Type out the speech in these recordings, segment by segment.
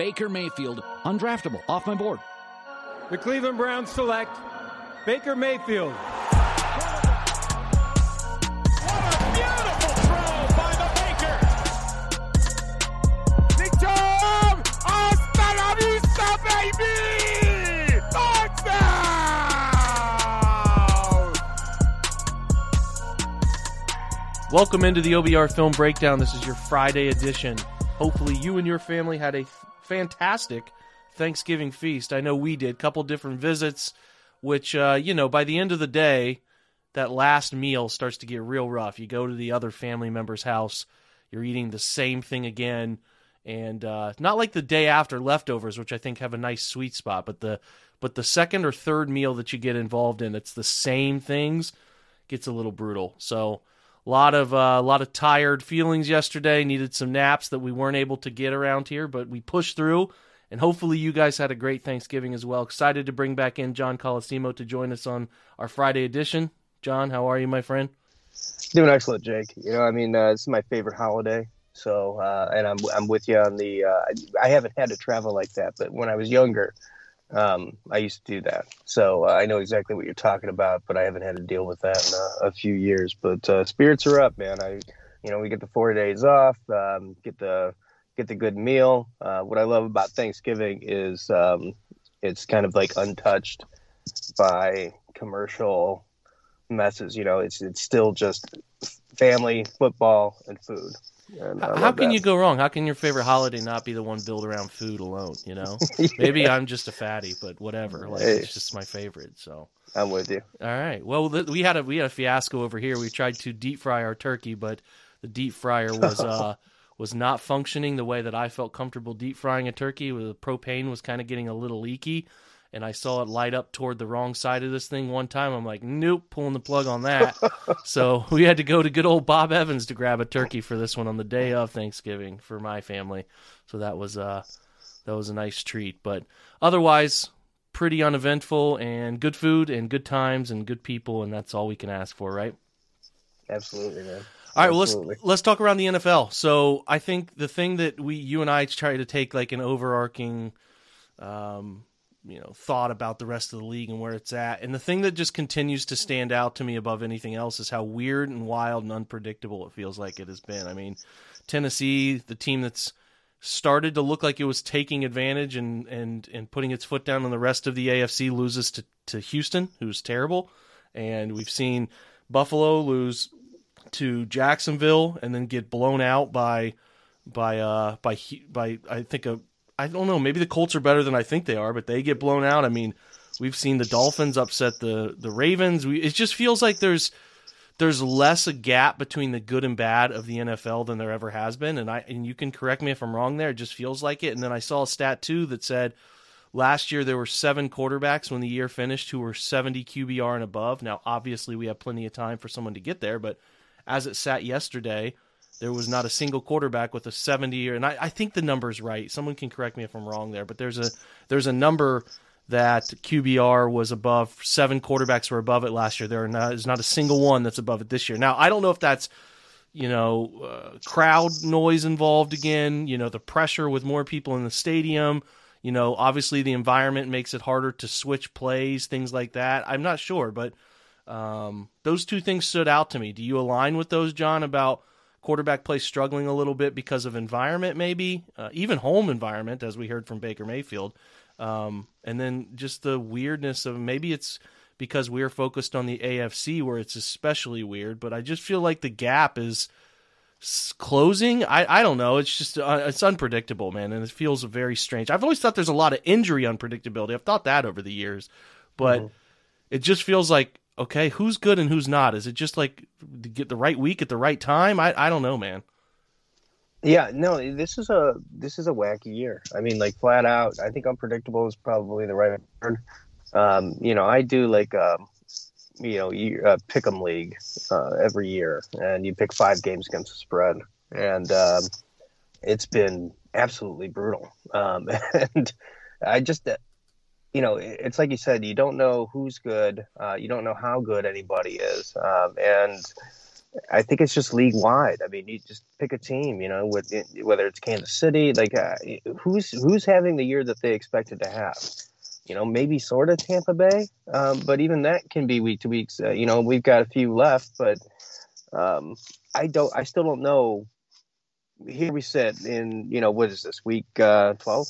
Baker Mayfield, undraftable, off my board. The Cleveland Browns select Baker Mayfield. What a beautiful throw by the Baker! Big Jam! I sparavista, baby! Welcome into the OBR Film Breakdown. This is your Friday edition. Hopefully, you and your family had a fantastic Thanksgiving feast. I know we did. Couple different visits, which uh, you know, by the end of the day, that last meal starts to get real rough. You go to the other family member's house, you're eating the same thing again, and uh, not like the day after leftovers, which I think have a nice sweet spot, but the but the second or third meal that you get involved in, it's the same things, gets a little brutal. So a lot of uh, lot of tired feelings yesterday. Needed some naps that we weren't able to get around here, but we pushed through. And hopefully you guys had a great Thanksgiving as well. Excited to bring back in John Colosimo to join us on our Friday edition. John, how are you, my friend? Doing excellent, Jake. You know, I mean, uh, this is my favorite holiday. So, uh, and I'm I'm with you on the. Uh, I haven't had to travel like that, but when I was younger, um, I used to do that, so uh, I know exactly what you're talking about. But I haven't had to deal with that in a, a few years. But uh, spirits are up, man. I, you know, we get the four days off, um, get the get the good meal. Uh, what I love about Thanksgiving is um, it's kind of like untouched by commercial messes. You know, it's it's still just family, football, and food. And How can that. you go wrong? How can your favorite holiday not be the one built around food alone? You know, yeah. maybe I'm just a fatty, but whatever. Like hey. it's just my favorite. So I'm with you. All right. Well, we had a we had a fiasco over here. We tried to deep fry our turkey, but the deep fryer was uh was not functioning the way that I felt comfortable deep frying a turkey. The propane was kind of getting a little leaky and I saw it light up toward the wrong side of this thing one time. I'm like, nope, pulling the plug on that. so we had to go to good old Bob Evans to grab a turkey for this one on the day of Thanksgiving for my family. So that was uh that was a nice treat. But otherwise, pretty uneventful and good food and good times and good people, and that's all we can ask for, right? Absolutely, man. All right, well, let's let's talk around the NFL. So I think the thing that we, you and I, try to take like an overarching um, you know thought about the rest of the league and where it's at. And the thing that just continues to stand out to me above anything else is how weird and wild and unpredictable it feels like it has been. I mean, Tennessee, the team that's started to look like it was taking advantage and and and putting its foot down on the rest of the AFC loses to to Houston, who's terrible. And we've seen Buffalo lose to Jacksonville and then get blown out by by uh by by I think a I don't know. Maybe the Colts are better than I think they are, but they get blown out. I mean, we've seen the Dolphins upset the the Ravens. We, it just feels like there's there's less a gap between the good and bad of the NFL than there ever has been. And I and you can correct me if I'm wrong there. It just feels like it. And then I saw a stat too that said last year there were seven quarterbacks when the year finished who were 70 QBR and above. Now, obviously, we have plenty of time for someone to get there, but as it sat yesterday there was not a single quarterback with a 70 or, and I, I think the number's right. Someone can correct me if I'm wrong there, but there's a there's a number that QBR was above. Seven quarterbacks were above it last year. There not, is not a single one that's above it this year. Now I don't know if that's you know uh, crowd noise involved again. You know the pressure with more people in the stadium. You know obviously the environment makes it harder to switch plays, things like that. I'm not sure, but um, those two things stood out to me. Do you align with those, John? About quarterback play struggling a little bit because of environment, maybe uh, even home environment, as we heard from Baker Mayfield, um, and then just the weirdness of maybe it's because we're focused on the AFC where it's especially weird. But I just feel like the gap is closing. I I don't know. It's just uh, it's unpredictable, man, and it feels very strange. I've always thought there's a lot of injury unpredictability. I've thought that over the years, but. Mm-hmm. It just feels like okay, who's good and who's not? Is it just like get the right week at the right time? I I don't know, man. Yeah, no, this is a this is a wacky year. I mean, like flat out, I think unpredictable is probably the right word. Um, you know, I do like um, you know, you, uh, pick 'em league uh, every year, and you pick five games against the spread, and um, it's been absolutely brutal. Um, and I just you know, it's like you said, you don't know who's good, uh, you don't know how good anybody is, um, and I think it's just league wide. I mean, you just pick a team, you know, with, whether it's Kansas City, like uh, who's who's having the year that they expected to have. You know, maybe sort of Tampa Bay, um, but even that can be week to week. Uh, you know, we've got a few left, but um, I don't. I still don't know. Here we sit in, you know, what is this week uh, twelve,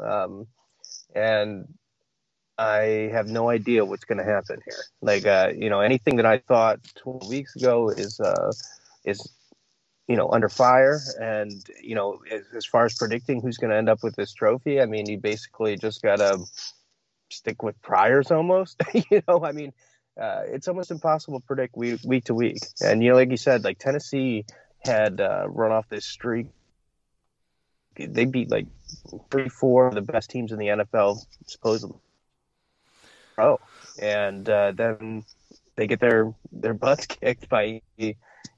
um, and I have no idea what's going to happen here. Like, uh, you know, anything that I thought 12 weeks ago is, uh, is, you know, under fire. And, you know, as, as far as predicting who's going to end up with this trophy, I mean, you basically just got to stick with priors almost, you know, I mean, uh, it's almost impossible to predict week, week to week. And, you know, like you said, like Tennessee had uh, run off this streak. They beat like three, four of the best teams in the NFL, supposedly pro, and uh, then they get their their butts kicked by.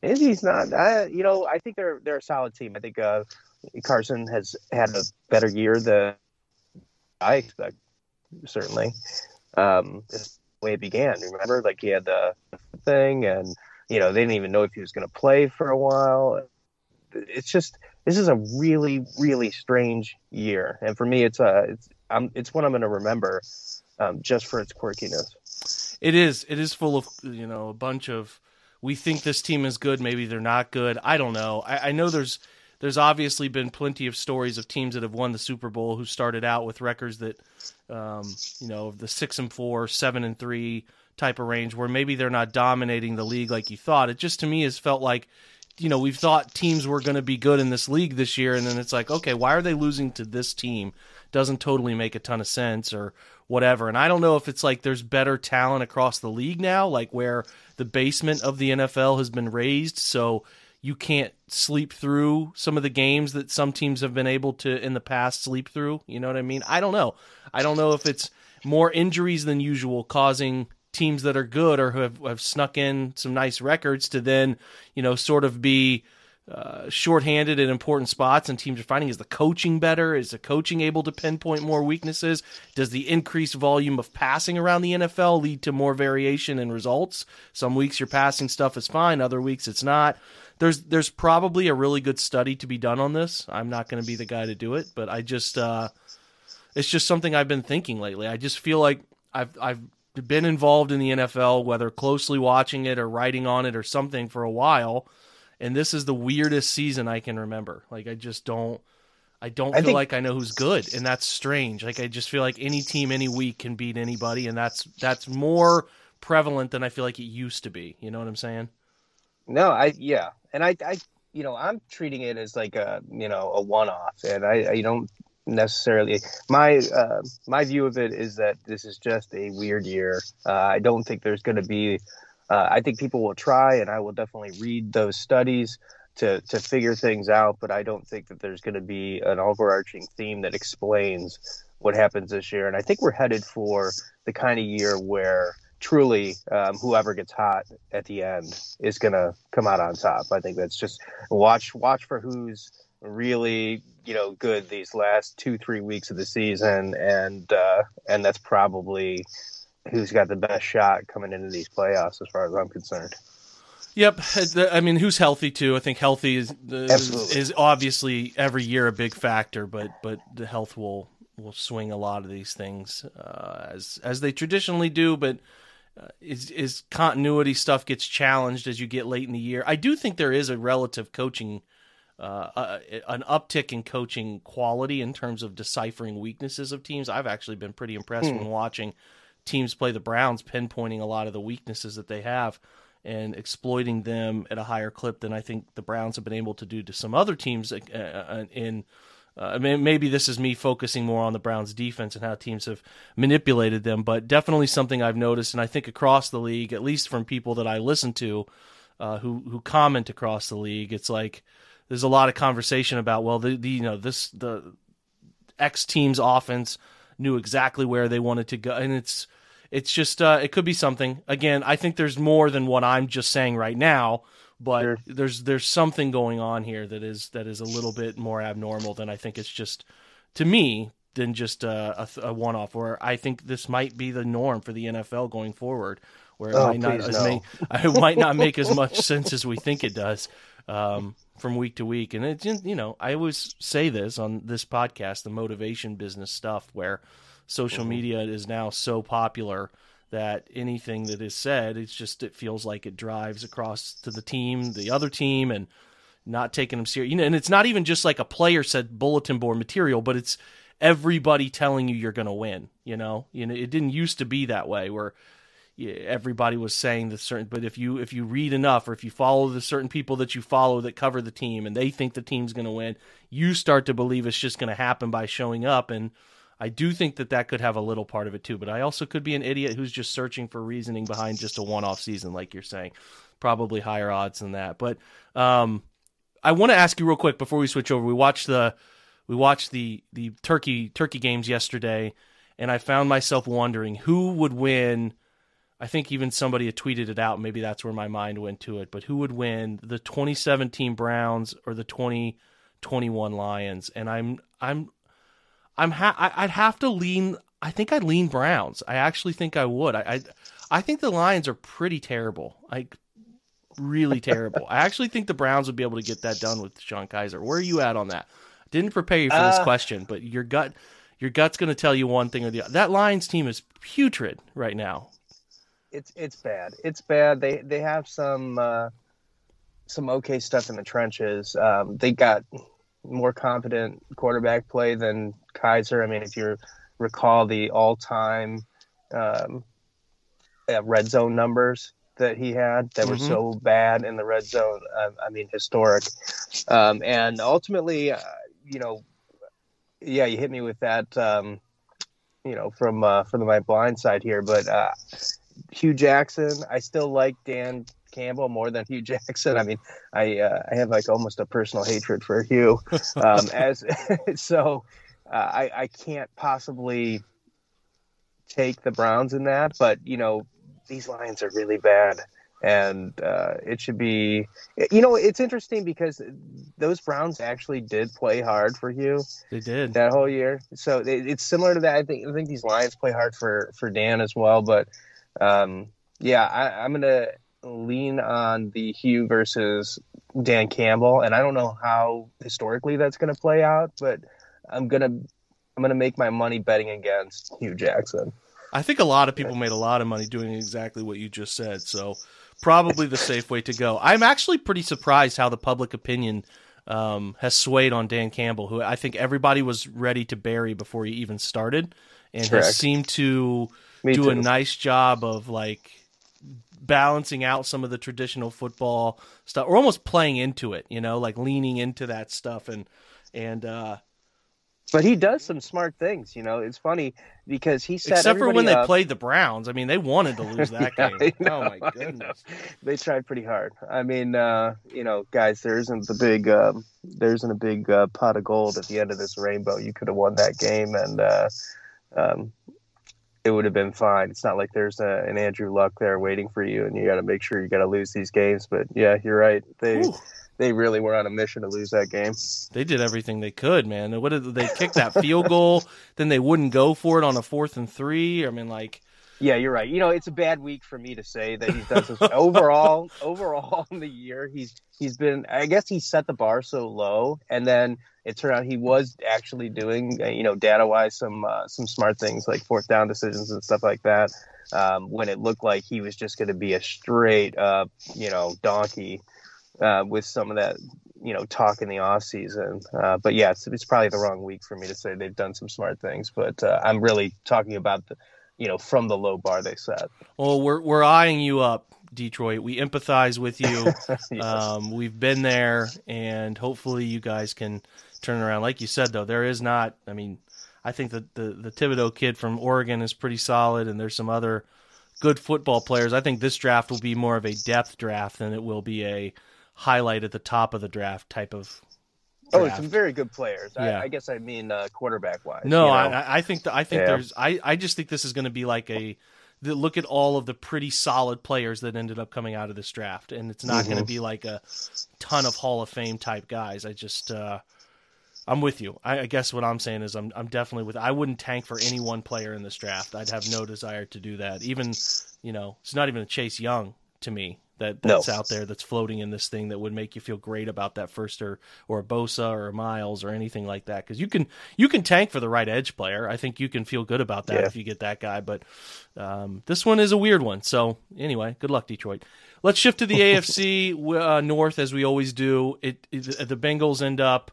He's not. I, you know, I think they're they're a solid team. I think uh, Carson has had a better year than I expect. Certainly, um, this way it began. Remember, like he had the thing, and you know they didn't even know if he was going to play for a while. It's just this is a really really strange year, and for me, it's a uh, it's I'm, it's one I'm going to remember um, just for its quirkiness. It is. It is full of you know a bunch of we think this team is good, maybe they're not good. I don't know. I, I know there's there's obviously been plenty of stories of teams that have won the Super Bowl who started out with records that um, you know the six and four, seven and three type of range, where maybe they're not dominating the league like you thought. It just to me has felt like you know we've thought teams were going to be good in this league this year, and then it's like okay, why are they losing to this team? Doesn't totally make a ton of sense, or whatever. And I don't know if it's like there's better talent across the league now, like where the basement of the NFL has been raised, so you can't sleep through some of the games that some teams have been able to in the past sleep through. You know what I mean? I don't know. I don't know if it's more injuries than usual causing teams that are good or who have, have snuck in some nice records to then, you know, sort of be uh, shorthanded in important spots and teams are finding is the coaching better? Is the coaching able to pinpoint more weaknesses? Does the increased volume of passing around the nfl lead to more variation in results? Some weeks your passing stuff is fine other weeks it's not. There's there's probably a really good study to be done on this. I'm not going to be the guy to do it but i just uh, it's just something i've been thinking lately. I just feel like i've i've been involved in the nfl whether closely watching it or writing on it or something for a while and this is the weirdest season I can remember. Like I just don't I don't I feel think, like I know who's good, and that's strange. Like I just feel like any team any week can beat anybody, and that's that's more prevalent than I feel like it used to be. You know what I'm saying? No, I yeah, and I I you know I'm treating it as like a you know a one off, and I I don't necessarily my uh, my view of it is that this is just a weird year. Uh, I don't think there's going to be uh, I think people will try, and I will definitely read those studies to to figure things out. But I don't think that there's going to be an overarching theme that explains what happens this year. And I think we're headed for the kind of year where truly um, whoever gets hot at the end is going to come out on top. I think that's just watch watch for who's really you know good these last two three weeks of the season and uh, and that's probably who's got the best shot coming into these playoffs, as far as I'm concerned. Yep, I mean, who's healthy too? I think healthy is is obviously every year a big factor, but but the health will will swing a lot of these things uh, as as they traditionally do. But uh, is is continuity stuff gets challenged as you get late in the year. I do think there is a relative coaching. Uh, uh an uptick in coaching quality in terms of deciphering weaknesses of teams. I've actually been pretty impressed hmm. when watching teams play the Browns, pinpointing a lot of the weaknesses that they have and exploiting them at a higher clip than I think the Browns have been able to do to some other teams. Uh, uh in uh, maybe this is me focusing more on the Browns' defense and how teams have manipulated them, but definitely something I've noticed, and I think across the league, at least from people that I listen to, uh, who who comment across the league, it's like there's a lot of conversation about well, the, the you know this the X team's offense knew exactly where they wanted to go, and it's it's just uh, it could be something. Again, I think there's more than what I'm just saying right now, but sure. there's there's something going on here that is that is a little bit more abnormal than I think it's just to me than just a, a, a one-off. Where I think this might be the norm for the NFL going forward, where it Oh, might not no. make, it might not make as much sense as we think it does um, from week to week. And it's you know I always say this on this podcast, the motivation business stuff, where social Mm-hmm. media is now so popular that anything that is said, it's just it feels like it drives across to the team, the other team, and not taking them serious. You know, and it's not even just like a player said bulletin board material, but it's everybody telling you you're going to win. You know, you know, it didn't used to be that way where everybody was saying the certain. But if you if you read enough, or if you follow the certain people that you follow that cover the team, and they think the team's going to win, you start to believe it's just going to happen by showing up. And I do think that that could have a little part of it too. But I also could be an idiot who's just searching for reasoning behind just a one-off season, like you're saying. Probably higher odds than that. But um, I want to ask you real quick before we switch over. We watched the we watched the the turkey turkey games yesterday, and I found myself wondering who would win. I think even somebody had tweeted it out. Maybe that's where my mind went to it. But who would win the 2017 Browns or the 2021 Lions? And I'm I'm I'm ha- I'd have to lean. I think I'd lean Browns. I actually think I would. I I, I think the Lions are pretty terrible. Like really terrible. I actually think the Browns would be able to get that done with Sean Kizer. Where are you at on that? Didn't prepare you for this Uh, question, but your gut your gut's going to tell you one thing or the other. That Lions team is putrid right now. It's it's bad. It's bad. They they have some uh, some okay stuff in the trenches. Um, they got more competent quarterback play than Kizer. I mean, if you recall the all-time um, uh, red zone numbers that he had that were Mhm. so bad in the red zone, uh, I mean, historic. Um, and ultimately, uh, you know, yeah, you hit me with that. Um, you know, from uh, from my blind side here, but uh, Hue Jackson. I still like Dan Campbell more than Hue Jackson. I mean, I uh, I have like almost a personal hatred for Hue. Um, as so, uh, I I can't possibly take the Browns in that, but you know, these Lions are really bad. And uh, it should be, you know, it's interesting because those Browns actually did play hard for Hue They did. that whole year. So it, it's similar to that. I think I think these Lions play hard for for Dan as well. But um, yeah, I, I'm gonna lean on the Hue versus Dan Campbell, and I don't know how historically that's gonna play out, but I'm gonna I'm gonna make my money betting against Hue Jackson. I think a lot of people made a lot of money doing exactly what you just said. So probably the safe way to go. I'm actually pretty surprised how the public opinion um, has swayed on Dan Campbell, who I think everybody was ready to bury before he even started, and Correct. has seemed to Me do too. a nice job of like balancing out some of the traditional football stuff, or almost playing into it. You know, like leaning into that stuff and and uh, But he does some smart things. You know, it's funny because he set except for when everybody they played the Browns. I mean, they wanted to lose that Yeah, game. I Oh my goodness. they tried pretty hard. I mean, uh, you know, guys, there isn't the big, um, there isn't a big uh, pot of gold at the end of this rainbow. You could have won that game, and uh, um, it would have been fine. It's not like there's a, an Andrew Luck there waiting for you, and you got to make sure you got to lose these games. But yeah, you're right. They Whew. they really were on a mission to lose that game. They did everything they could, man. What did they kick that field goal? Then they wouldn't go for it on a fourth and three. I mean, like, Yeah, you're right. You know, it's a bad week for me to say that he's done this overall. Overall in the year, he's he's been. I guess he set the bar so low, and then it turned out he was actually doing, uh, you know, data wise, some uh, some smart things like fourth down decisions and stuff like that. Um, when it looked like he was just going to be a straight up, you know, donkey uh, with some of that, you know, talk in the off season. Uh, but yeah, it's, it's probably the wrong week for me to say they've done some smart things. But uh, I'm really talking about the, you know, from the low bar they set. well, we're we're eyeing you up, Detroit. We empathize with you. Yes. um, we've been there, and hopefully, you guys can turn around. Like you said, though, there is not. I mean, I think that the the Thibodeaux kid from Oregon is pretty solid, and there's some other good football players. I think this draft will be more of a depth draft than it will be a highlight at the top of the draft type of. Oh, some very good players. Yeah. I, I guess I mean uh, quarterback wise. No, you know? I, I think that I think Yeah. there's I, I just think this is going to be like a the, look at all of the pretty solid players that ended up coming out of this draft, and it's not going to be like a ton of Hall of Fame type guys. I just uh, I'm with you. I, I, guess what I'm saying is I'm I'm definitely with. I wouldn't tank for any one player in this draft. I'd have no desire to do that. Even, you know, it's not even a Chase Young to me that that's no. out there that's floating in this thing that would make you feel great about that first or or a Bosa or a Myles or anything like that because you can you can tank for the right edge player. I think you can feel good about that yeah. if you get that guy. But um, this one is a weird one. So anyway, good luck, Detroit. Let's shift to the AFC uh, North as we always do. It, it the Bengals end up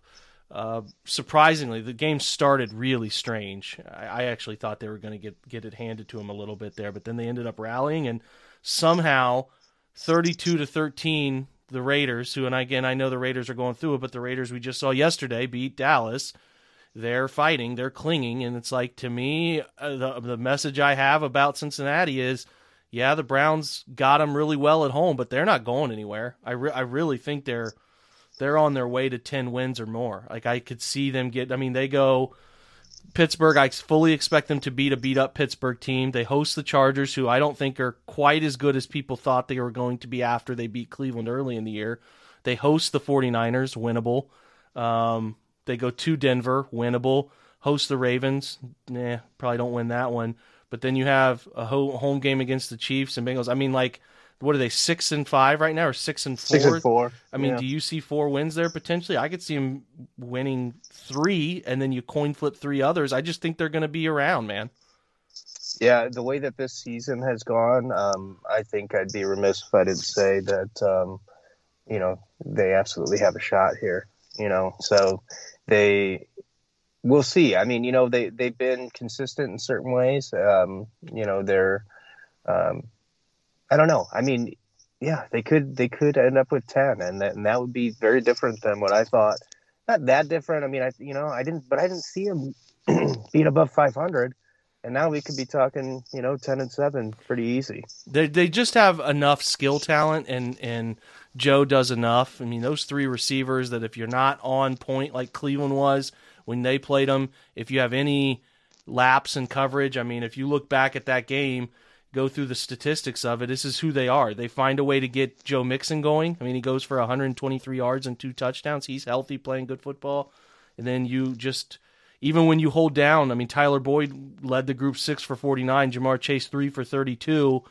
uh, surprisingly, the game started really strange. I, I actually thought they were going to get get it handed to them a little bit there, but then they ended up rallying and somehow, thirty-two to thirteen, the Raiders, who and again I know the Raiders are going through it, but the Raiders we just saw yesterday beat Dallas. They're fighting, they're clinging, and it's like to me, uh, the the message I have about Cincinnati is, yeah, the Browns got them really well at home, but they're not going anywhere. I re- I really think they're they're on their way to 10 wins or more. Like I could see them get I mean they go Pittsburgh, I fully expect them to beat a beat up Pittsburgh team. They host the Chargers, who I don't think are quite as good as people thought they were going to be after they beat Cleveland early in the year. They host the 49ers, winnable. Um, they go to Denver, winnable. Host the Ravens, nah, probably don't win that one. But then you have a home game against the Chiefs and Bengals. I mean, like what are they six and five right now or six and four? Six and four. I mean, yeah. do you see four wins there potentially? I could see them winning three, and then you coin flip three others. I just think they're going to be around, man. Yeah, the way that this season has gone, um, I think I'd be remiss if I didn't say that. Um, you know, they absolutely have a shot here. You know, so they we'll see. I mean, you know, they they've been consistent in certain ways. Um, you know, they're um, I don't know. I mean, yeah, they could they could end up with ten, and that and that would be very different than what I thought. Not that different. I mean, I you know I didn't, but I didn't see them being above five hundred, and now we could be talking you know ten and seven pretty easy. They they just have enough skill talent, and and Joe does enough. I mean, those three receivers that if you're not on point like Cleveland was when they played them, if you have any lapse in coverage, I mean, if you look back at that game go through the statistics of it, this is who they are. They find a way to get Joe Mixon going. I mean, he goes for 123 yards and two touchdowns. He's healthy, playing good football. And then you just, even when you hold down, I mean, Tyler Boyd led the group six for 49, Ja'Marr Chase three for 32.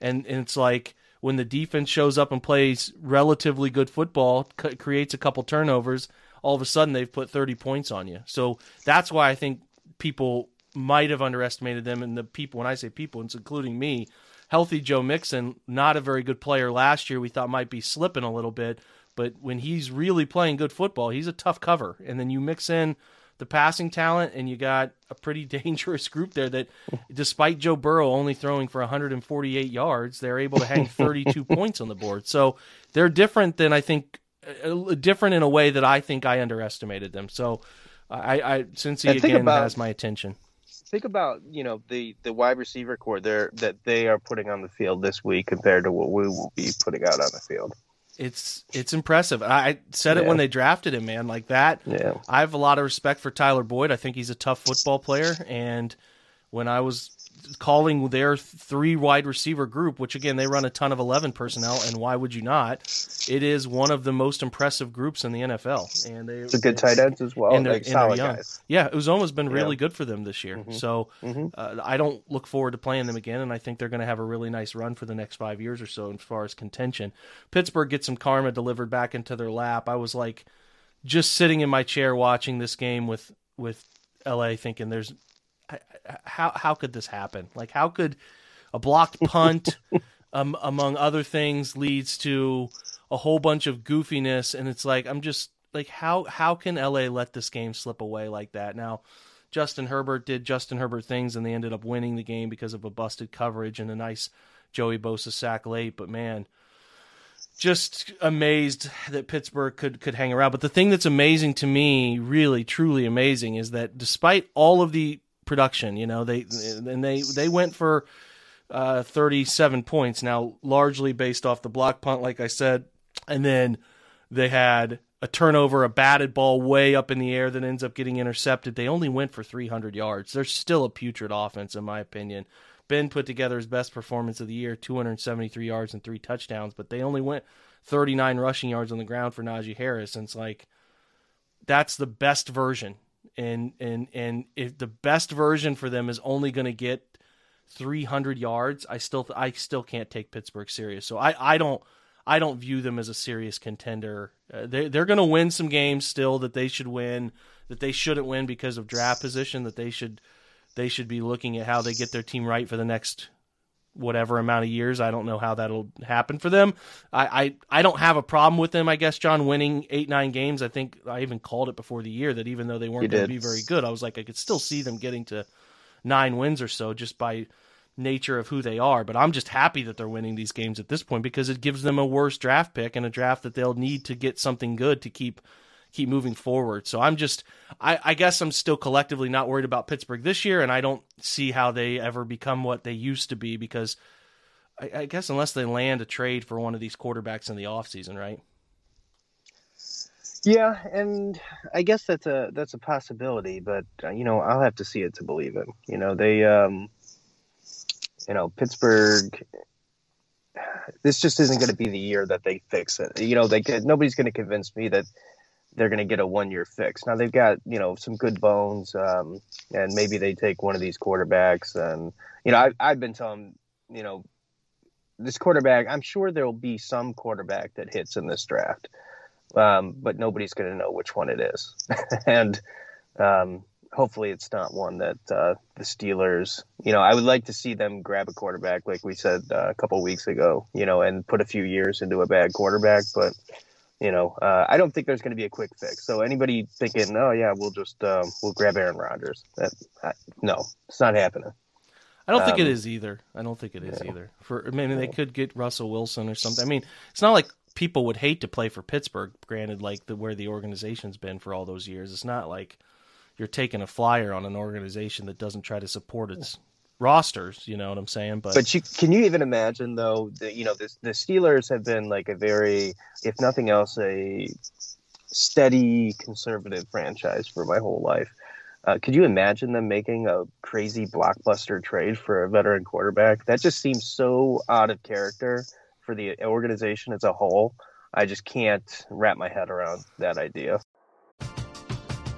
And, and it's like when the defense shows up and plays relatively good football, c- creates a couple turnovers, all of a sudden they've put 30 points on you. So that's why I think people might have underestimated them. And the people, when I say people, it's including me, healthy Joe Mixon, not a very good player last year. We thought might be slipping a little bit, but when he's really playing good football, he's a tough cover. And then you mix in the passing talent, and you got a pretty dangerous group there that, despite Joe Burrow only throwing for 148 yards, they're able to hang 32 points on the board. So they're different than I think, different in a way that I think I underestimated them. So I, I Cincy again about, has my attention think about you know the the wide receiver corps there that they are putting on the field this week compared to what we will be putting out on the field. It's it's impressive. I said it when they drafted him, man. Like that. Yeah. I have a lot of respect for Tyler Boyd. I think he's a tough football player, and when I was calling their three wide receiver group, which again they run a ton of eleven personnel, and why would you not? It is one of the most impressive groups in the NFL, and they it's a good tight ends as well, and they're, like and solid young. guys. Yeah, Uzomah's been really yeah. good for them this year. Mm-hmm. So mm-hmm. Uh, I don't look forward to playing them again, and I think they're going to have a really nice run for the next five years or so as far as contention. Pittsburgh gets some karma delivered back into their lap. I was like just sitting in my chair watching this game with with LA, thinking there's how how could this happen? Like, how could a blocked punt, um, among other things, leads to a whole bunch of goofiness? And it's like, I'm just like, how how can LA let this game slip away like that? Now, Justin Herbert did Justin Herbert things, and they ended up winning the game because of a busted coverage and a nice Joey Bosa sack late. But man, just amazed that Pittsburgh could could hang around. But the thing that's amazing to me, really truly amazing, is that despite all of the production. You know, they and they they went for uh, 37 points now, largely based off the block punt, like I said, and then they had a turnover, a batted ball way up in the air that ends up getting intercepted. They only went for 300 yards. They're still a putrid offense, in my opinion. Ben put together his best performance of the year, 273 yards and three touchdowns, but they only went 39 rushing yards on the ground for Najee Harris. And it's like that's the best version. And and and if the best version for them is only going to get 300 yards, I still I still can't take Pittsburgh serious. So I I don't I don't view them as a serious contender. Uh, they they're going to win some games still that they should win, that they shouldn't win because of draft position, that they should they should be looking at how they get their team right for the next whatever amount of years. I don't know how that'll happen for them. I, I, I don't have a problem with them, I guess, John, winning eight, nine games. I think I even called it before the year that even though they weren't going to be very good, I was like, I could still see them getting to nine wins or so just by nature of who they are. But I'm just happy that they're winning these games at this point because it gives them a worse draft pick and a draft that they'll need to get something good to keep keep moving forward. So I'm just, I, I, guess I'm still collectively not worried about Pittsburgh this year, and I don't see how they ever become what they used to be because I, I guess unless they land a trade for one of these quarterbacks in the offseason, right? Yeah, and I guess that's a that's a possibility, but uh, you know I'll have to see it to believe it. You know they, um, you know Pittsburgh. This just isn't going to be the year that they fix it. You know, they nobody's going to convince me that they're going to get a one year fix. Now they've got you know some good bones, um, and maybe they take one of these quarterbacks. And you know I, I've been telling you know this quarterback. I'm sure there will be some quarterback that hits in this draft, um, but nobody's going to know which one it is. and um, hopefully it's not one that uh, the Steelers. You know I would like to see them grab a quarterback like we said uh, a couple weeks ago. You know and put a few years into a bad quarterback, but you know, uh, I don't think there's going to be a quick fix. So anybody thinking, oh yeah, we'll just um, we'll grab Aaron Rodgers, that I, no, it's not happening. I don't um, think it um, either. I don't think it is either. For I mean, they could get Russell Wilson or something. I mean, it's not like people would hate to play for Pittsburgh. Granted, like the where the organization's been for all those years, it's not like you're taking a flyer on an organization that doesn't try to support its rosters. You know what I'm saying? But but you, can you even imagine though? The, you know, the the Steelers have been like a very, if nothing else, a steady conservative franchise for my whole life. Uh, could you imagine them making a crazy blockbuster trade for a veteran quarterback? That just seems so out of character for the organization as a whole. I just can't wrap my head around that idea.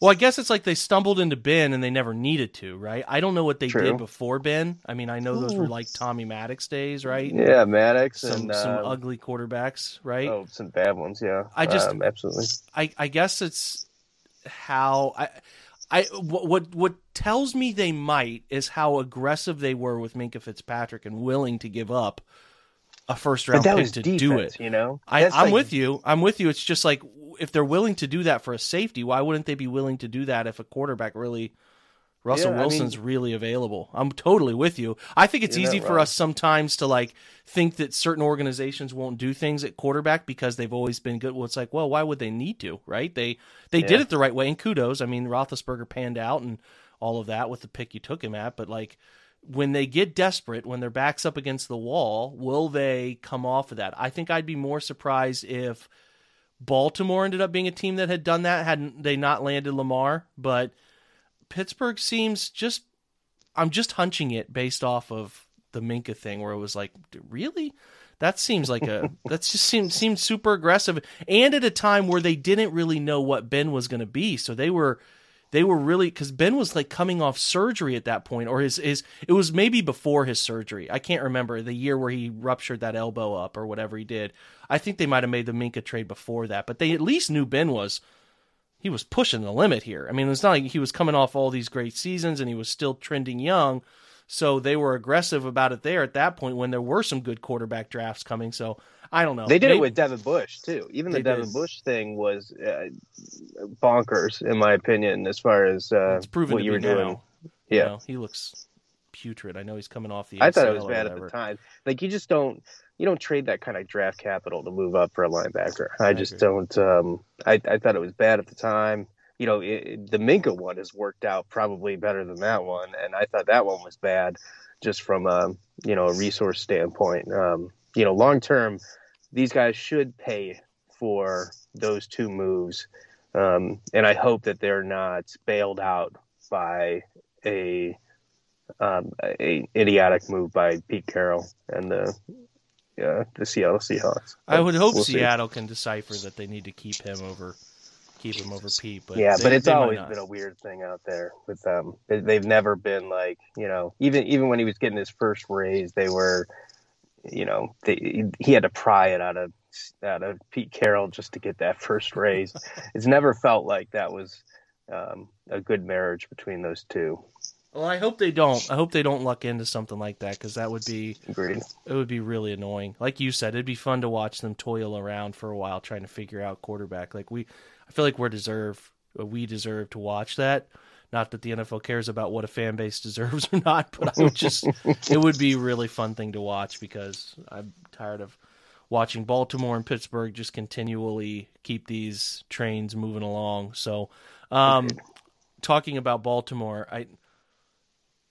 Well, I guess it's like they stumbled into Ben and they never needed to, right? I don't know what they True. did before Ben. I mean, I know those were like Tommy Maddox days, right? Yeah, Maddox some, and some uh, ugly quarterbacks, right? Oh, some bad ones, yeah. I just um, absolutely. I I guess it's how I. I what, what what tells me they might is how aggressive they were with Minkah Fitzpatrick and willing to give up a first round pick to defense, do it. You know, I, am like... with you. I'm with you. It's just like if they're willing to do that for a safety, why wouldn't they be willing to do that if a quarterback really Russell yeah, Wilson's I mean, really available. I'm totally with you. I think it's easy for us sometimes to like think that certain organizations won't do things at quarterback because they've always been good. Well, it's like, well, why would they need to, right? They they yeah. did it the right way, and kudos. I mean, Roethlisberger panned out, and all of that with the pick you took him at, but like when they get desperate, when their backs up against the wall, will they come off of that? I think I'd be more surprised if Baltimore ended up being a team that had done that hadn't they not landed Lamar, but Pittsburgh seems just I'm just hunching it based off of the Minkah thing where it was like, really? That seems like a that just seemed seemed super aggressive and at a time where they didn't really know what Ben was going to be. So they were they were really because Ben was like coming off surgery at that point, or his his it was maybe before his surgery. I can't remember the year where he ruptured that elbow up or whatever he did. I think they might have made the Minkah trade before that, but they at least knew Ben was he was pushing the limit here. I mean, it's not like he was coming off all these great seasons and he was still trending young. So they were aggressive about it there at that point when there were some good quarterback drafts coming. So I don't know. They did Maybe- it with Devin Bush too. Even the Devin did. Bush thing was uh, bonkers, in my opinion, as far as uh, It's proven what you were doing. now. You Yeah. know, he looks putrid. I know he's coming off the. I thought it was bad at the time. Like you just don't you don't trade that kind of draft capital to move up for a linebacker. I, I just agree. don't. Um, I I thought it was bad at the time. You know, it, the Minkah one has worked out probably better than that one, and I thought that one was bad, just from a you know a resource standpoint. Um, you know, long term, these guys should pay for those two moves, um, and I hope that they're not bailed out by a um, a idiotic move by Pete Carroll and the uh, the Seattle Seahawks. I would hope We'll see. Seattle can decipher that they need to keep him over, keep him over Pete. But yeah, they- but it's always been a weird thing out there with them. They- They've never been like you know even even when he was getting his first raise, they were you know they, he had to pry it out of out of Pete Carroll just to get that first raise. it's never felt like that was um, a good marriage between those two. Well, I hope they don't. I hope they don't luck into something like that because that would be Agreed. it would be really annoying. Like you said, it'd be fun to watch them toil around for a while trying to figure out quarterback. Like we, I feel like we deserve we deserve to watch that. Not that the NFL cares about what a fan base deserves or not, but I would just it would be a really fun thing to watch because I'm tired of watching Baltimore and Pittsburgh just continually keep these trains moving along. So, um, talking about Baltimore, I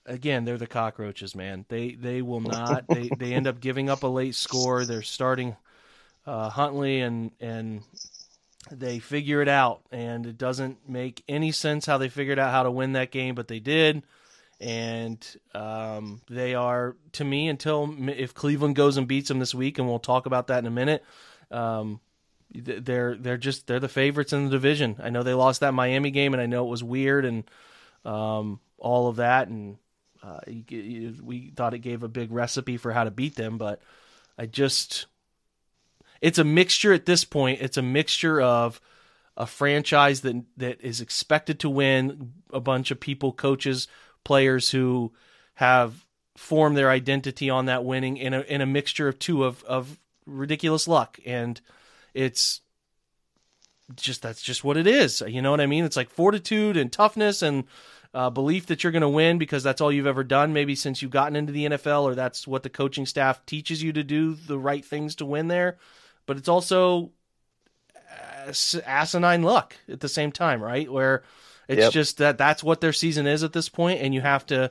again they're the cockroaches, man. They they will not. they they end up giving up a late score. They're starting uh, Huntley and and they figure it out, and it doesn't make any sense how they figured out how to win that game, but they did. And um, they are, to me, until if Cleveland goes and beats them this week, and we'll talk about that in a minute. Um, they're they're just they're the favorites in the division. I know they lost that Miami game, and I know it was weird and um, all of that, and uh, we thought it gave a big recipe for how to beat them, but I just it's a mixture at this point. It's a mixture of a franchise that that is expected to win, a bunch of people, coaches, players who have formed their identity on that winning in a in a mixture of two of of ridiculous luck and it's just that's just what it is. You know what I mean? It's like fortitude and toughness and uh, belief that you're going to win because that's all you've ever done, maybe since you've gotten into the NFL, or that's what the coaching staff teaches you to do the right things to win there. But it's also uh, asinine luck at the same time, right? Where it's Yep. just that that's what their season is at this point, and you have to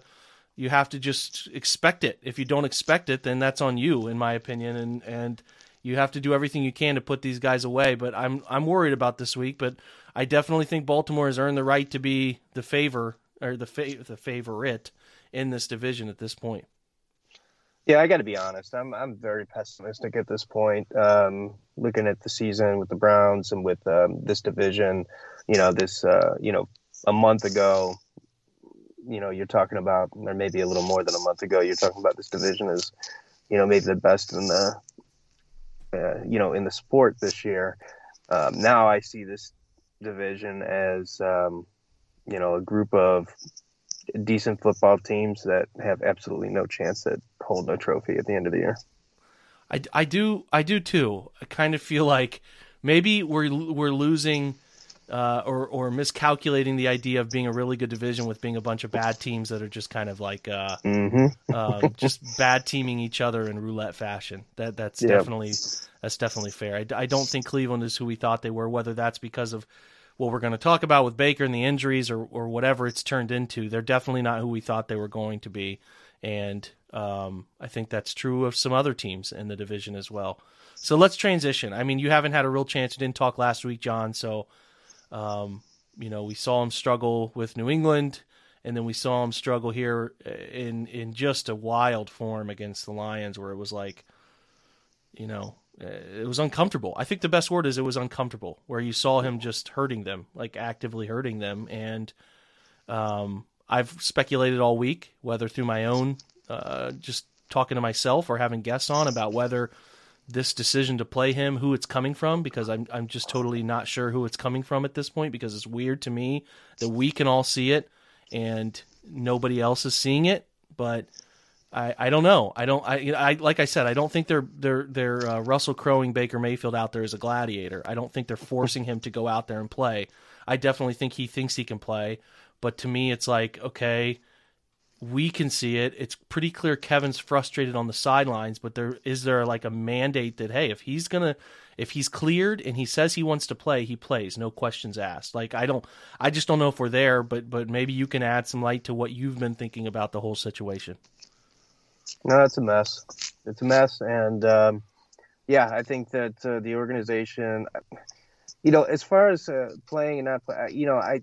you have to just expect it. If you don't expect it, then that's on you, in my opinion, and and you have to do everything you can to put these guys away. But I'm I'm worried about this week, but I definitely think Baltimore has earned the right to be the favor or the fa- the favorite in this division at this point. Yeah, I got to be honest. I'm I'm very pessimistic at this point. Um, looking at the season with the Browns and with um, this division, you know, this uh, you know, a month ago, you know, you're talking about, or maybe a little more than a month ago, you're talking about this division as, you know, maybe the best in the, uh, you know, in the sport this year. Um, now I see this division as, um, you know, a group of decent football teams that have absolutely no chance at holding a trophy at the end of the year. I, I do I do too. I kind of feel like maybe we're we're losing uh, or or miscalculating the idea of being a really good division with being a bunch of bad teams that are just kind of like uh, Mm-hmm. um, just bad teaming each other in roulette fashion. That that's Yeah. definitely that's definitely fair. I, I don't think Cleveland is who we thought they were. Whether that's because of what we're going to talk about with Baker and the injuries or or whatever it's turned into, they're definitely not who we thought they were going to be, and um, I think that's true of some other teams in the division as well. So let's transition. I mean, you haven't had a real chance. You didn't talk last week, John. So, um, you know, we saw him struggle with New England, and then we saw him struggle here in in just a wild form against the Lions, where it was like, you know, it was uncomfortable. I think the best word is it was uncomfortable, where you saw him just hurting them, like actively hurting them. And um, I've speculated all week, whether through my own, uh, just talking to myself or having guests on about whether this decision to play him, who it's coming from, because I'm I'm just totally not sure who it's coming from at this point, because it's weird to me that we can all see it and nobody else is seeing it, but I, I don't know. I don't. I, I like I said. I don't think they're they're they're uh, Russell Crowing Baker Mayfield out there as a gladiator. I don't think they're forcing him to go out there and play. I definitely think he thinks he can play, but to me, it's like okay, we can see it. It's pretty clear Kevin's frustrated on the sidelines, but there is there like a mandate that hey, if he's gonna if he's cleared and he says he wants to play, he plays, no questions asked. Like I don't, I just don't know if we're there, but but maybe you can add some light to what you've been thinking about the whole situation. No, it's a mess. It's a mess, and um, yeah, I think that uh, the organization, you know, as far as uh, playing and not, play, you know, I,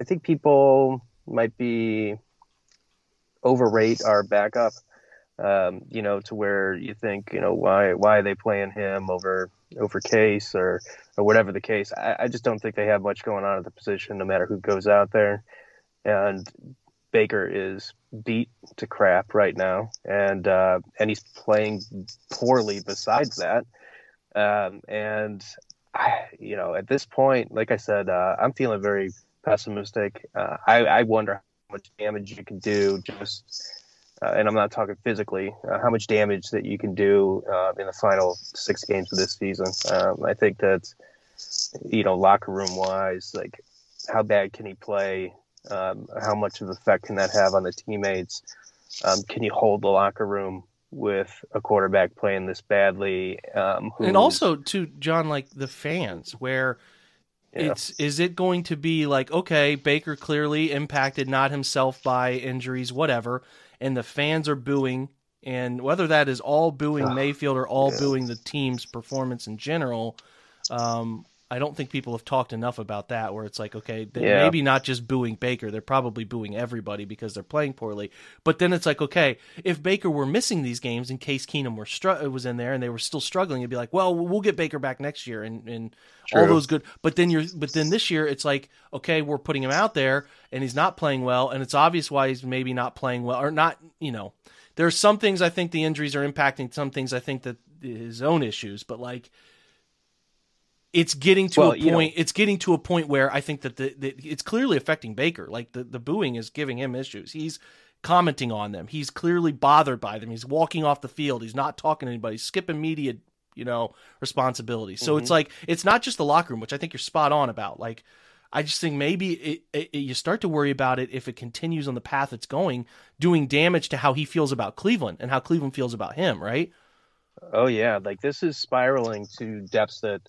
I think people might be overrate our backup. Um, you know, to where you think, you know, why why are they playing him over over Case or or whatever the case. I, I just don't think they have much going on at the position, no matter who goes out there. And Baker is beat to crap right now, and uh, and he's playing poorly. Besides that, um, and I, you know, at this point, like I said, uh, I'm feeling very pessimistic. Uh, I, I wonder how much damage you can do just. Uh, and I'm not talking physically, uh, how much damage that you can do uh, in the final six games of this season. Um, I think that, you know, locker room wise, like how bad can he play? Um, how much of effect can that have on the teammates? Um, can you hold the locker room with a quarterback playing this badly? Um, and also, to John, like the fans, where Yeah. it's is it going to be like okay, Baker clearly impacted not himself by injuries, whatever, and the fans are booing, and whether that is all booing Mayfield or all booing the team's performance in general. Um, I don't think people have talked enough about that. Where it's like, okay, they Yeah. maybe not just booing Baker; they're probably booing everybody because they're playing poorly. But then it's like, okay, if Baker were missing these games in Case Keenum were str- was in there and they were still struggling, it'd be like, well, we'll get Baker back next year and and all those good. But then you're, but then this year it's like, okay, we're putting him out there and he's not playing well, and it's obvious why he's maybe not playing well or not. You know, there's some things I think the injuries are impacting. Some things I think that his own issues, but like it's getting to Well, a you know- point. It's getting to a point where I think that the, the it's clearly affecting Baker. Like the the booing is giving him issues. He's commenting on them. He's clearly bothered by them. He's walking off the field. He's not talking to anybody. Skipping media, you know, responsibility. So Mm-hmm. it's like it's not just the locker room, which I think you're spot on about. Like I just think maybe it, it, it- you start to worry about it if it continues on the path it's going, doing damage to how he feels about Cleveland and how Cleveland feels about him. Right? Oh yeah, like this is spiraling to depths that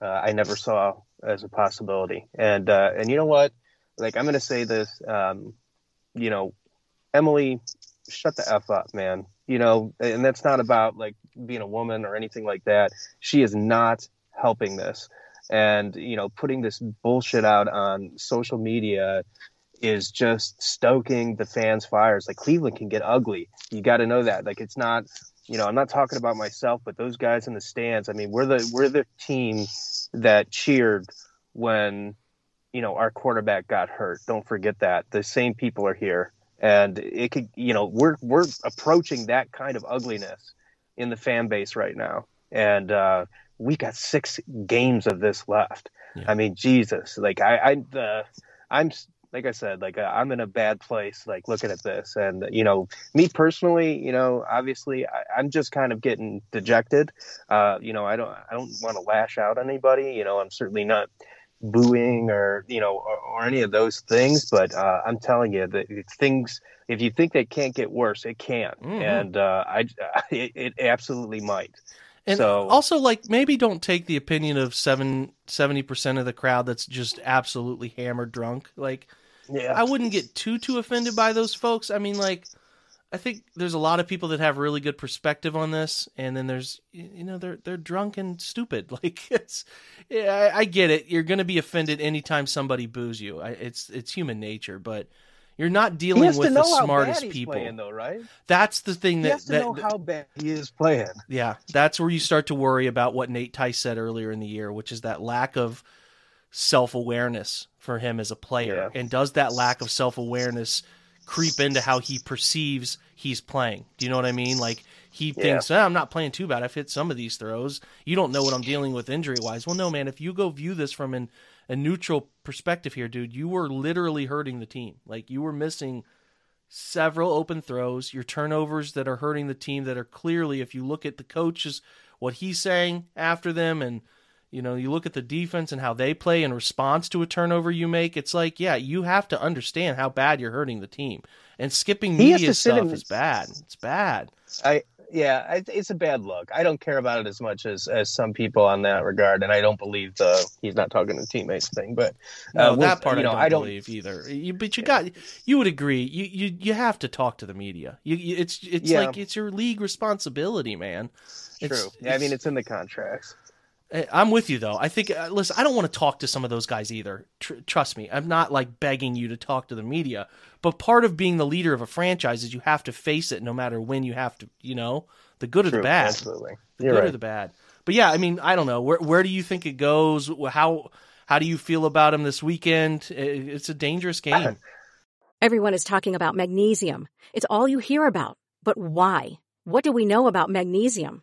uh, I never saw as a possibility. And uh, and you know what? Like I'm gonna say this. Um, you know, Emily, shut the f up, man. You know, and that's not about like being a woman or anything like that. She is not helping this, and you know, putting this bullshit out on social media is just stoking the fans' fires. Like Cleveland can get ugly. You got to know that. Like it's not you know, I'm not talking about myself, but those guys in the stands. I mean, we're the we're the team that cheered when you know our quarterback got hurt. Don't forget that. The same people are here, and it could you know we're we're approaching that kind of ugliness in the fan base right now, and uh, we got six games of this left. I mean, Jesus, like I I the I'm like I said, like uh, I'm in a bad place, like looking at this, and you know, me personally, you know, obviously, I, I'm just kind of getting dejected. Uh, you know, I don't, I don't want to lash out on anybody. You know, I'm certainly not booing or you know or, or any of those things, but uh, I'm telling you that things, if you think they can't get worse, it can, Mhm. and uh, I, it, it absolutely might. And so also, like, maybe don't take the opinion of seven, 70% of the crowd that's just absolutely hammered drunk. Like, yeah, I wouldn't get too, too offended by those folks. I mean, like, I think there's a lot of people that have really good perspective on this, and then there's, you know, they're they're drunk and stupid. Like, it's, yeah, I, I get it. You're going to be offended anytime somebody boos you. I, it's it's human nature, but you're not dealing with the smartest people. playing, though, right? That's the thing He that has to that, know how bad he is playing. yeah, that's where you start to worry about what Nate Tice said earlier in the year, which is that lack of self awareness for him as a player. Yeah. And does that lack of self awareness creep into how he perceives he's playing? Do you know what I mean? Like he thinks, "Ah, I'm not playing too bad. I've hit some of these throws. You don't know what I'm dealing with injury wise. Well, no, man. If you go view this from an, a neutral perspective here, dude, you were literally hurting the team. Like you were missing several open throws, your turnovers that are hurting the team that are clearly, if you look at the coaches, what he's saying after them, and you know, you look at the defense and how they play in response to a turnover you make, it's like, yeah, you have to understand how bad you're hurting the team. And skipping He media stuff in- is bad. It's bad. I yeah, I, it's a bad look. I don't care about it as much as as some people on that regard, and I don't believe the he's not talking to teammates thing. But uh, we'll- that part you know, I, don't I believe either. You, but you got, you would agree. You you you have to talk to the media. You, you it's it's Yeah. like it's your league responsibility, man. True. It's- I mean, it's- it's in the contracts. I'm with you though. I think uh, listen, I don't want to talk to some of those guys either. Tr- trust me, I'm not like begging you to talk to the media, but part of being the leader of a franchise is you have to face it no matter when you have to, you know, the good or the bad. absolutely. The You're good or the bad. But yeah, I mean, I don't know. Where where do you think it goes? How how do you feel about him this weekend? It's a dangerous game. Everyone is talking about magnesium. It's all you hear about. But why? What do we know about magnesium?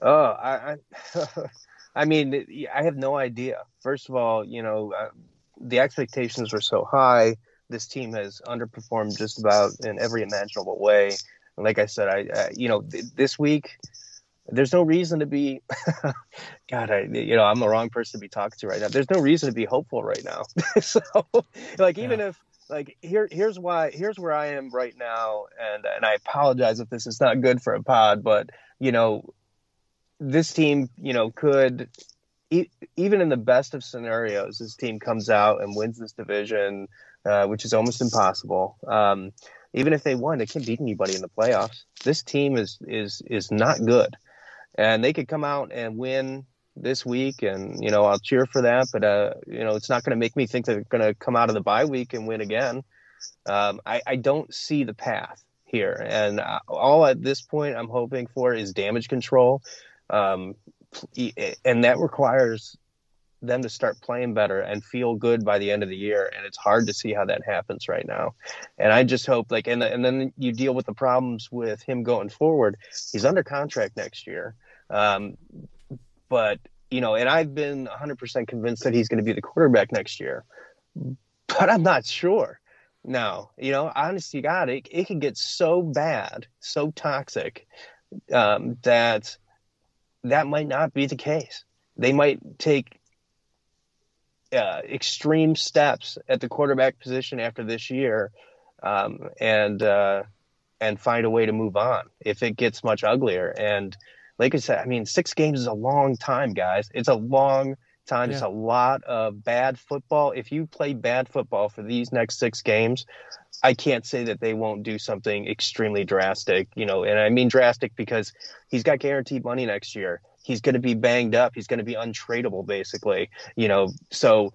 Oh, I, I, I mean, I have no idea. First of all, you know, uh, the expectations were so high. This team has underperformed just about in every imaginable way. And like I said, I, I you know, th- this week, there's no reason to be. God, I, you know, I'm the wrong person to be talking to right now. There's no reason to be hopeful right now. so, like, even if like here here's why here's where I am right now and and I apologize if this is not good for a pod but you know this team you know could e- even in the best of scenarios this team comes out and wins this division uh, which is almost impossible. Um, even if they won they can't beat anybody in the playoffs. This team is is is not good. And they could come out and win this week and you know I'll cheer for that but uh you know it's not going to make me think they're going to come out of the bye week and win again. Um I, I don't see the path here. And uh, all at this point I'm hoping for is damage control um and that requires them to start playing better and feel good by the end of the year. And it's hard to see how that happens right now. And i just hope like and, and then you deal with the problems with him going forward. He's under contract next year. Um, but you know and i've been 100% convinced that he's going to be the quarterback next year but i'm not sure. Now you know honestly god it, it can get so bad so toxic um, that that might not be the case they might take uh, extreme steps at the quarterback position after this year, um, and uh, and find a way to move on if it gets much uglier. And like I said, I mean, six games is a long time, guys. It's a long time. Yeah. It's a lot of bad football. If you play bad football for these next six games, I can't say that they won't do something extremely drastic, you know, and I mean drastic because he's got guaranteed money next year. He's going to be banged up. He's going to be untradeable, basically, you know. So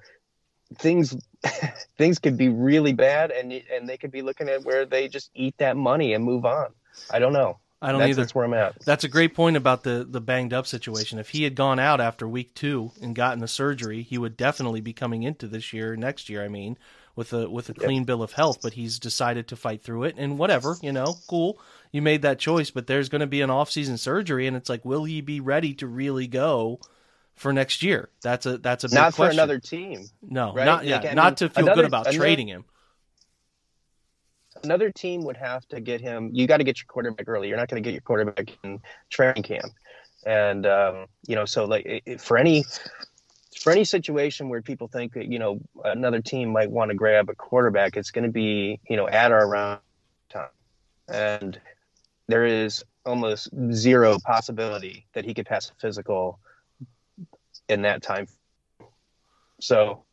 things things could be really bad, and and they could be looking at where they just eat that money and move on. I don't know. I don't that's, either. That's where I'm at. That's a great point about the the banged up situation. If he had gone out after week two and gotten the surgery, he would definitely be coming into this year, next year. I mean, with a with a clean yep. bill of health. But he's decided to fight through it, and whatever, you know, cool. You made that choice, but there's going to be an off season surgery, and it's like, will he be ready to really go? For next year, that's a that's a big not for another team. No, right? not yeah, like, not mean, to feel another, good about another, trading him another team would have to get him. You got to get your quarterback early. You're not going to get your quarterback in training camp, and um, you know, so like it, for any for any situation where people think that you know another team might want to grab a quarterback, it's going to be you know at or around time, and there is almost zero possibility that he could pass a physical in that time. So,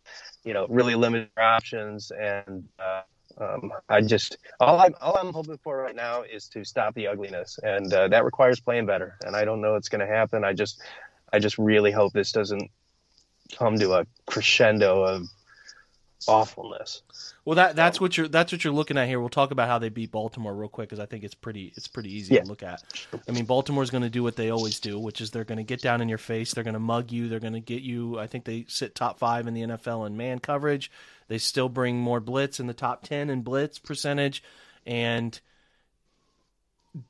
you know, really limited options, and uh, um, I just all I'm all I'm hoping for right now is to stop the ugliness, and uh, that requires playing better. And I don't know it's going to happen. I just I just really hope this doesn't come to a crescendo of awfulness. Well, that that's what you're that's what you're looking at here. We'll talk about how they beat Baltimore real quick because I think it's pretty it's pretty easy yeah. to look at. I mean, Baltimore's going to do what they always do, which is they're going to get down in your face, they're going to mug you, they're going to get you. I think they sit top five in the NFL in man coverage. They still bring more blitz in the top 10 in blitz percentage. And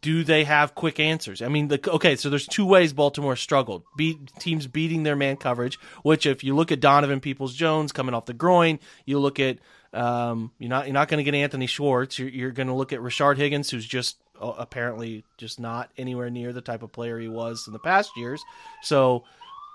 do they have quick answers? I mean, the, okay, so there's two ways Baltimore struggled. Beat, teams beating their man coverage, which if you look at Donovan Peoples Jones coming off the groin, you look at um, you're not you're not going to get Anthony Schwartz. You're, you're going to look at Rashard Higgins, who's just uh, apparently just not anywhere near the type of player he was in the past years. So,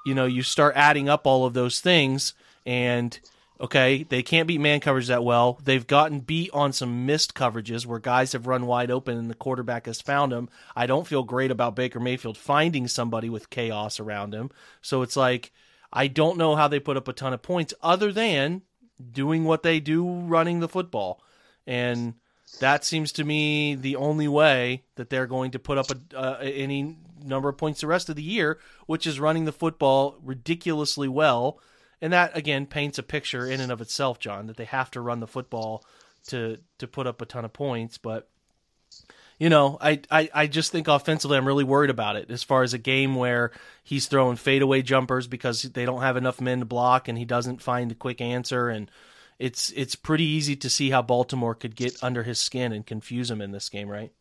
you know, you start adding up all of those things, and Okay, they can't beat man coverage that well. They've gotten beat on some missed coverages where guys have run wide open and the quarterback has found them. I don't feel great about Baker Mayfield finding somebody with chaos around him. So it's like I don't know how they put up a ton of points other than doing what they do running the football. And that seems to me the only way that they're going to put up a, uh, any number of points the rest of the year, which is running the football ridiculously well and that again paints a picture in and of itself, John, that they have to run the football to to put up a ton of points. But you know, I, I, I just think offensively, I'm really worried about it as far as a game where he's throwing fadeaway jumpers because they don't have enough men to block, and he doesn't find the quick answer, and it's it's pretty easy to see how Baltimore could get under his skin and confuse him in this game, right?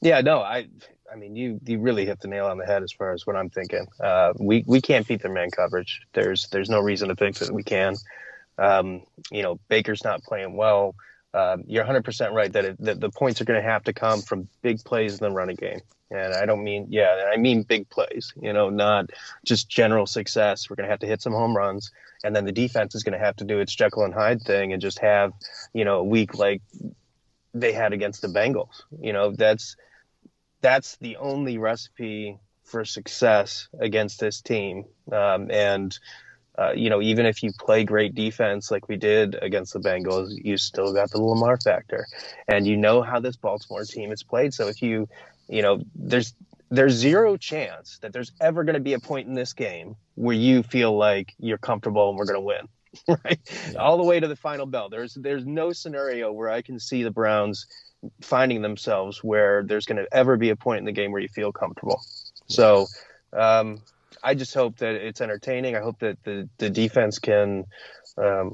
Yeah, no, I I mean, you you really hit the nail on the head as far as what I'm thinking. Uh, we we can't beat their man coverage. There's there's no reason to think that we can. Um, you know, Baker's not playing well. Uh, you're 100% right that, it, that the points are going to have to come from big plays in the running game. And I don't mean, yeah, I mean big plays, you know, not just general success. We're going to have to hit some home runs. And then the defense is going to have to do its Jekyll and Hyde thing and just have, you know, a week like they had against the Bengals. You know, that's that's the only recipe for success against this team. Um, and uh, you know, even if you play great defense like we did against the Bengals, you still got the Lamar factor, and you know how this Baltimore team is played. So if you, you know, there's there's zero chance that there's ever going to be a point in this game where you feel like you're comfortable and we're going to win. Right, yeah. all the way to the final bell. There's there's no scenario where I can see the Browns finding themselves where there's going to ever be a point in the game where you feel comfortable. So um, I just hope that it's entertaining. I hope that the, the defense can um,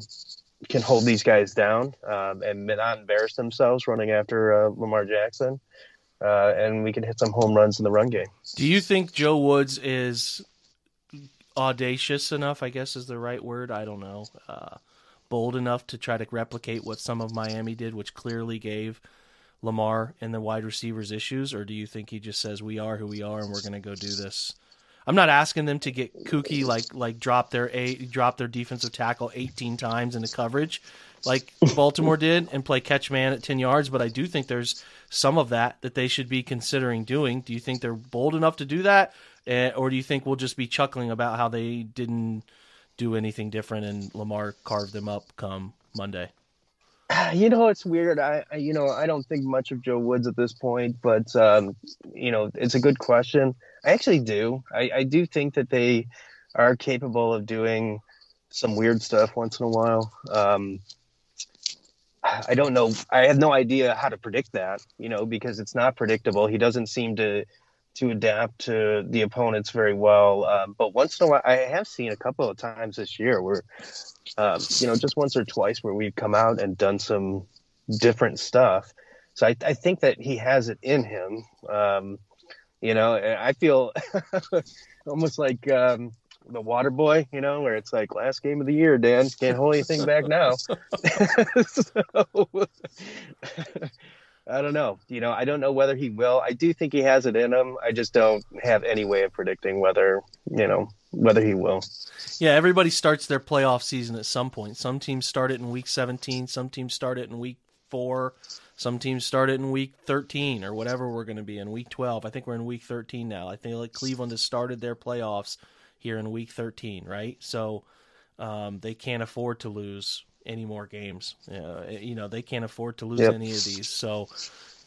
can hold these guys down um, and not embarrass themselves running after uh, Lamar Jackson. Uh, and we can hit some home runs in the run game. Do you think Joe Woods is audacious enough? I guess is the right word. I don't know. Uh, bold enough to try to replicate what some of Miami did, which clearly gave Lamar and the wide receivers issues, or do you think he just says we are who we are and we're going to go do this? I'm not asking them to get kooky like like drop their a drop their defensive tackle 18 times into coverage like Baltimore did and play catch man at 10 yards, but I do think there's some of that that they should be considering doing. Do you think they're bold enough to do that? Uh, or do you think we'll just be chuckling about how they didn't do anything different and Lamar carved them up come Monday? You know, it's weird. I, I, you know, I don't think much of Joe Woods at this point, but um, you know, it's a good question. I actually do. I, I do think that they are capable of doing some weird stuff once in a while. Um, I don't know. I have no idea how to predict that, you know, because it's not predictable. He doesn't seem to to adapt to the opponents very well. Um, but once in a while, I have seen a couple of times this year where, um, you know, just once or twice where we've come out and done some different stuff. So I, I think that he has it in him. Um, you know, I feel almost like um, the water boy, you know, where it's like last game of the year, Dan can't hold anything back now. so, I don't know. You know, I don't know whether he will. I do think he has it in him. I just don't have any way of predicting whether, you know, whether he will. Yeah, everybody starts their playoff season at some point. Some teams start it in week 17, some teams start it in week 4, some teams start it in week 13 or whatever we're going to be in week 12. I think we're in week 13 now. I think like Cleveland has started their playoffs here in week 13, right? So um, they can't afford to lose any more games. Uh, you know, they can't afford to lose yep. any of these. So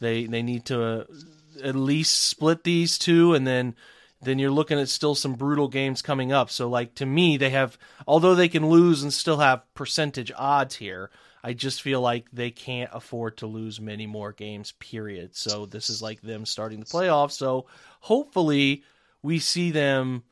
they they need to uh, at least split these two, and then then you're looking at still some brutal games coming up. So like to me, they have although they can lose and still have percentage odds here. I just feel like they can't afford to lose many more games. Period. So this is like them starting the playoffs. So hopefully we see them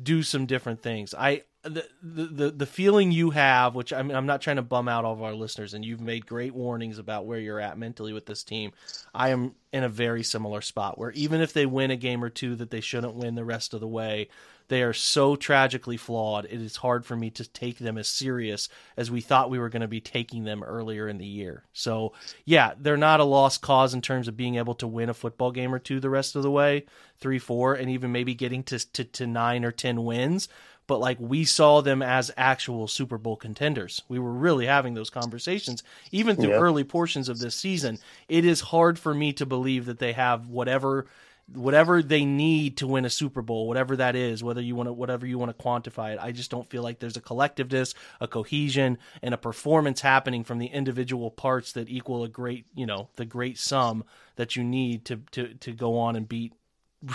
do some different things. I the the the feeling you have, which I mean, I'm not trying to bum out all of our listeners, and you've made great warnings about where you're at mentally with this team. I am in a very similar spot where even if they win a game or two that they shouldn't win the rest of the way, they are so tragically flawed. It is hard for me to take them as serious as we thought we were going to be taking them earlier in the year. So, yeah, they're not a lost cause in terms of being able to win a football game or two the rest of the way, three, four, and even maybe getting to, to, to nine or 10 wins but like we saw them as actual Super Bowl contenders. We were really having those conversations even through early portions of this season. It is hard for me to believe that they have whatever whatever they need to win a Super Bowl, whatever that is, whether you want to, whatever you want to quantify it. I just don't feel like there's a collectiveness, a cohesion, and a performance happening from the individual parts that equal a great, you know, the great sum that you need to to to go on and beat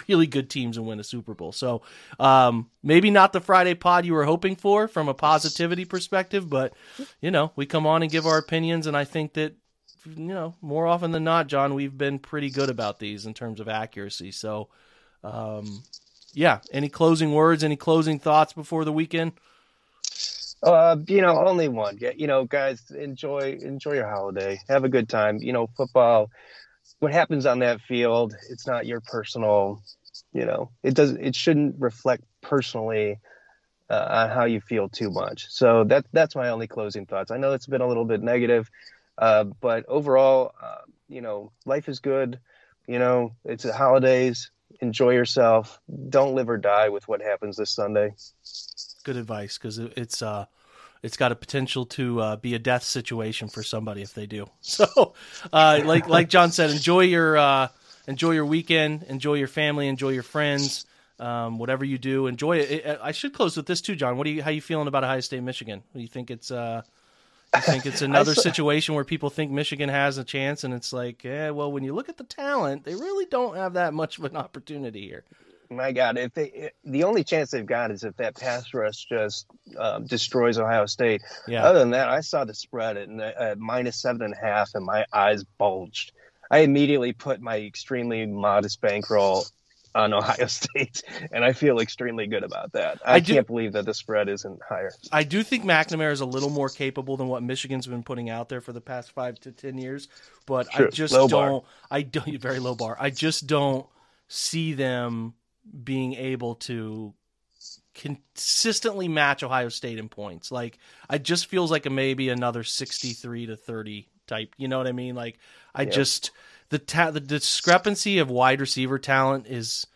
really good teams and win a Super Bowl. So um, maybe not the Friday pod you were hoping for from a positivity perspective, but you know we come on and give our opinions, and I think that you know, more often than not, John, we've been pretty good about these in terms of accuracy. So, um, yeah. Any closing words? Any closing thoughts before the weekend? Uh, you know, only one. Yeah, you know, guys, enjoy enjoy your holiday. Have a good time. You know, football. What happens on that field? It's not your personal. You know, it doesn't It shouldn't reflect personally uh, on how you feel too much. So that that's my only closing thoughts. I know it's been a little bit negative. Uh, but overall, uh, you know, life is good. You know, it's the holidays. Enjoy yourself. Don't live or die with what happens this Sunday. Good advice because it's uh, it's got a potential to uh, be a death situation for somebody if they do. So, uh, like like John said, enjoy your uh, enjoy your weekend, enjoy your family, enjoy your friends. Um, whatever you do, enjoy it. I should close with this too, John. What do you how you feeling about Ohio State, Michigan? Do you think it's uh, I think it's another saw, situation where people think Michigan has a chance, and it's like, yeah, well, when you look at the talent, they really don't have that much of an opportunity here. My God, if they the only chance they've got is if that pass rush just um, destroys Ohio State. Yeah. Other than that, I saw the spread at, at minus seven and a half, and my eyes bulged. I immediately put my extremely modest bankroll on Ohio State, and I feel extremely good about that. I, I do, can't believe that the spread isn't higher. I do think McNamara is a little more capable than what Michigan's been putting out there for the past five to ten years, but. I just low don't. Bar. I don't very low bar. I just don't see them being able to consistently match Ohio State in points. Like I just feels like a maybe another sixty three to thirty type. You know what I mean? Like I just the ta- the discrepancy of wide receiver talent is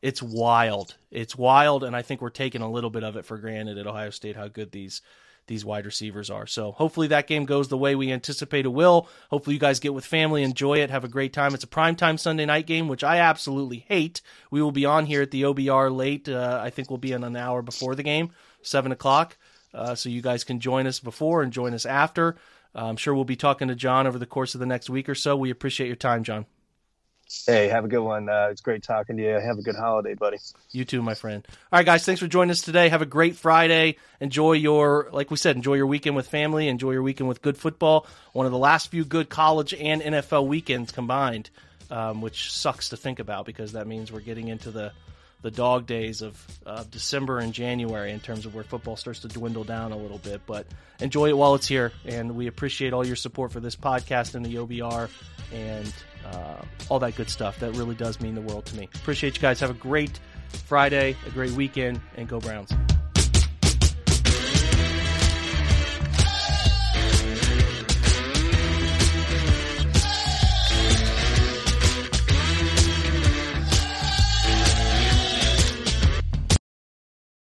it's wild. It's wild, and I think we're taking a little bit of it for granted at Ohio State how good these these wide receivers are. So hopefully that game goes the way we anticipate it will. Hopefully you guys get with family, enjoy it, have a great time. It's a primetime Sunday night game, which I absolutely hate. We will be on here at the OBR late. Uh, I think we'll be in an hour before the game, seven o'clock. Uh, so you guys can join us before and join us after. Uh, I'm sure we'll be talking to John over the course of the next week or so. We appreciate your time, John. Hey, have a good one. Uh, it's great talking to you. Have a good holiday, buddy. You too, my friend. All right, guys, thanks for joining us today. Have a great Friday. Enjoy your, like we said, enjoy your weekend with family. Enjoy your weekend with good football. One of the last few good college and NFL weekends combined, um, which sucks to think about because that means we're getting into the the dog days of uh, December and January in terms of where football starts to dwindle down a little bit. But enjoy it while it's here, and we appreciate all your support for this podcast and the OBR and uh, all that good stuff. That really does mean the world to me. Appreciate you guys. Have a great Friday, a great weekend, and go Browns.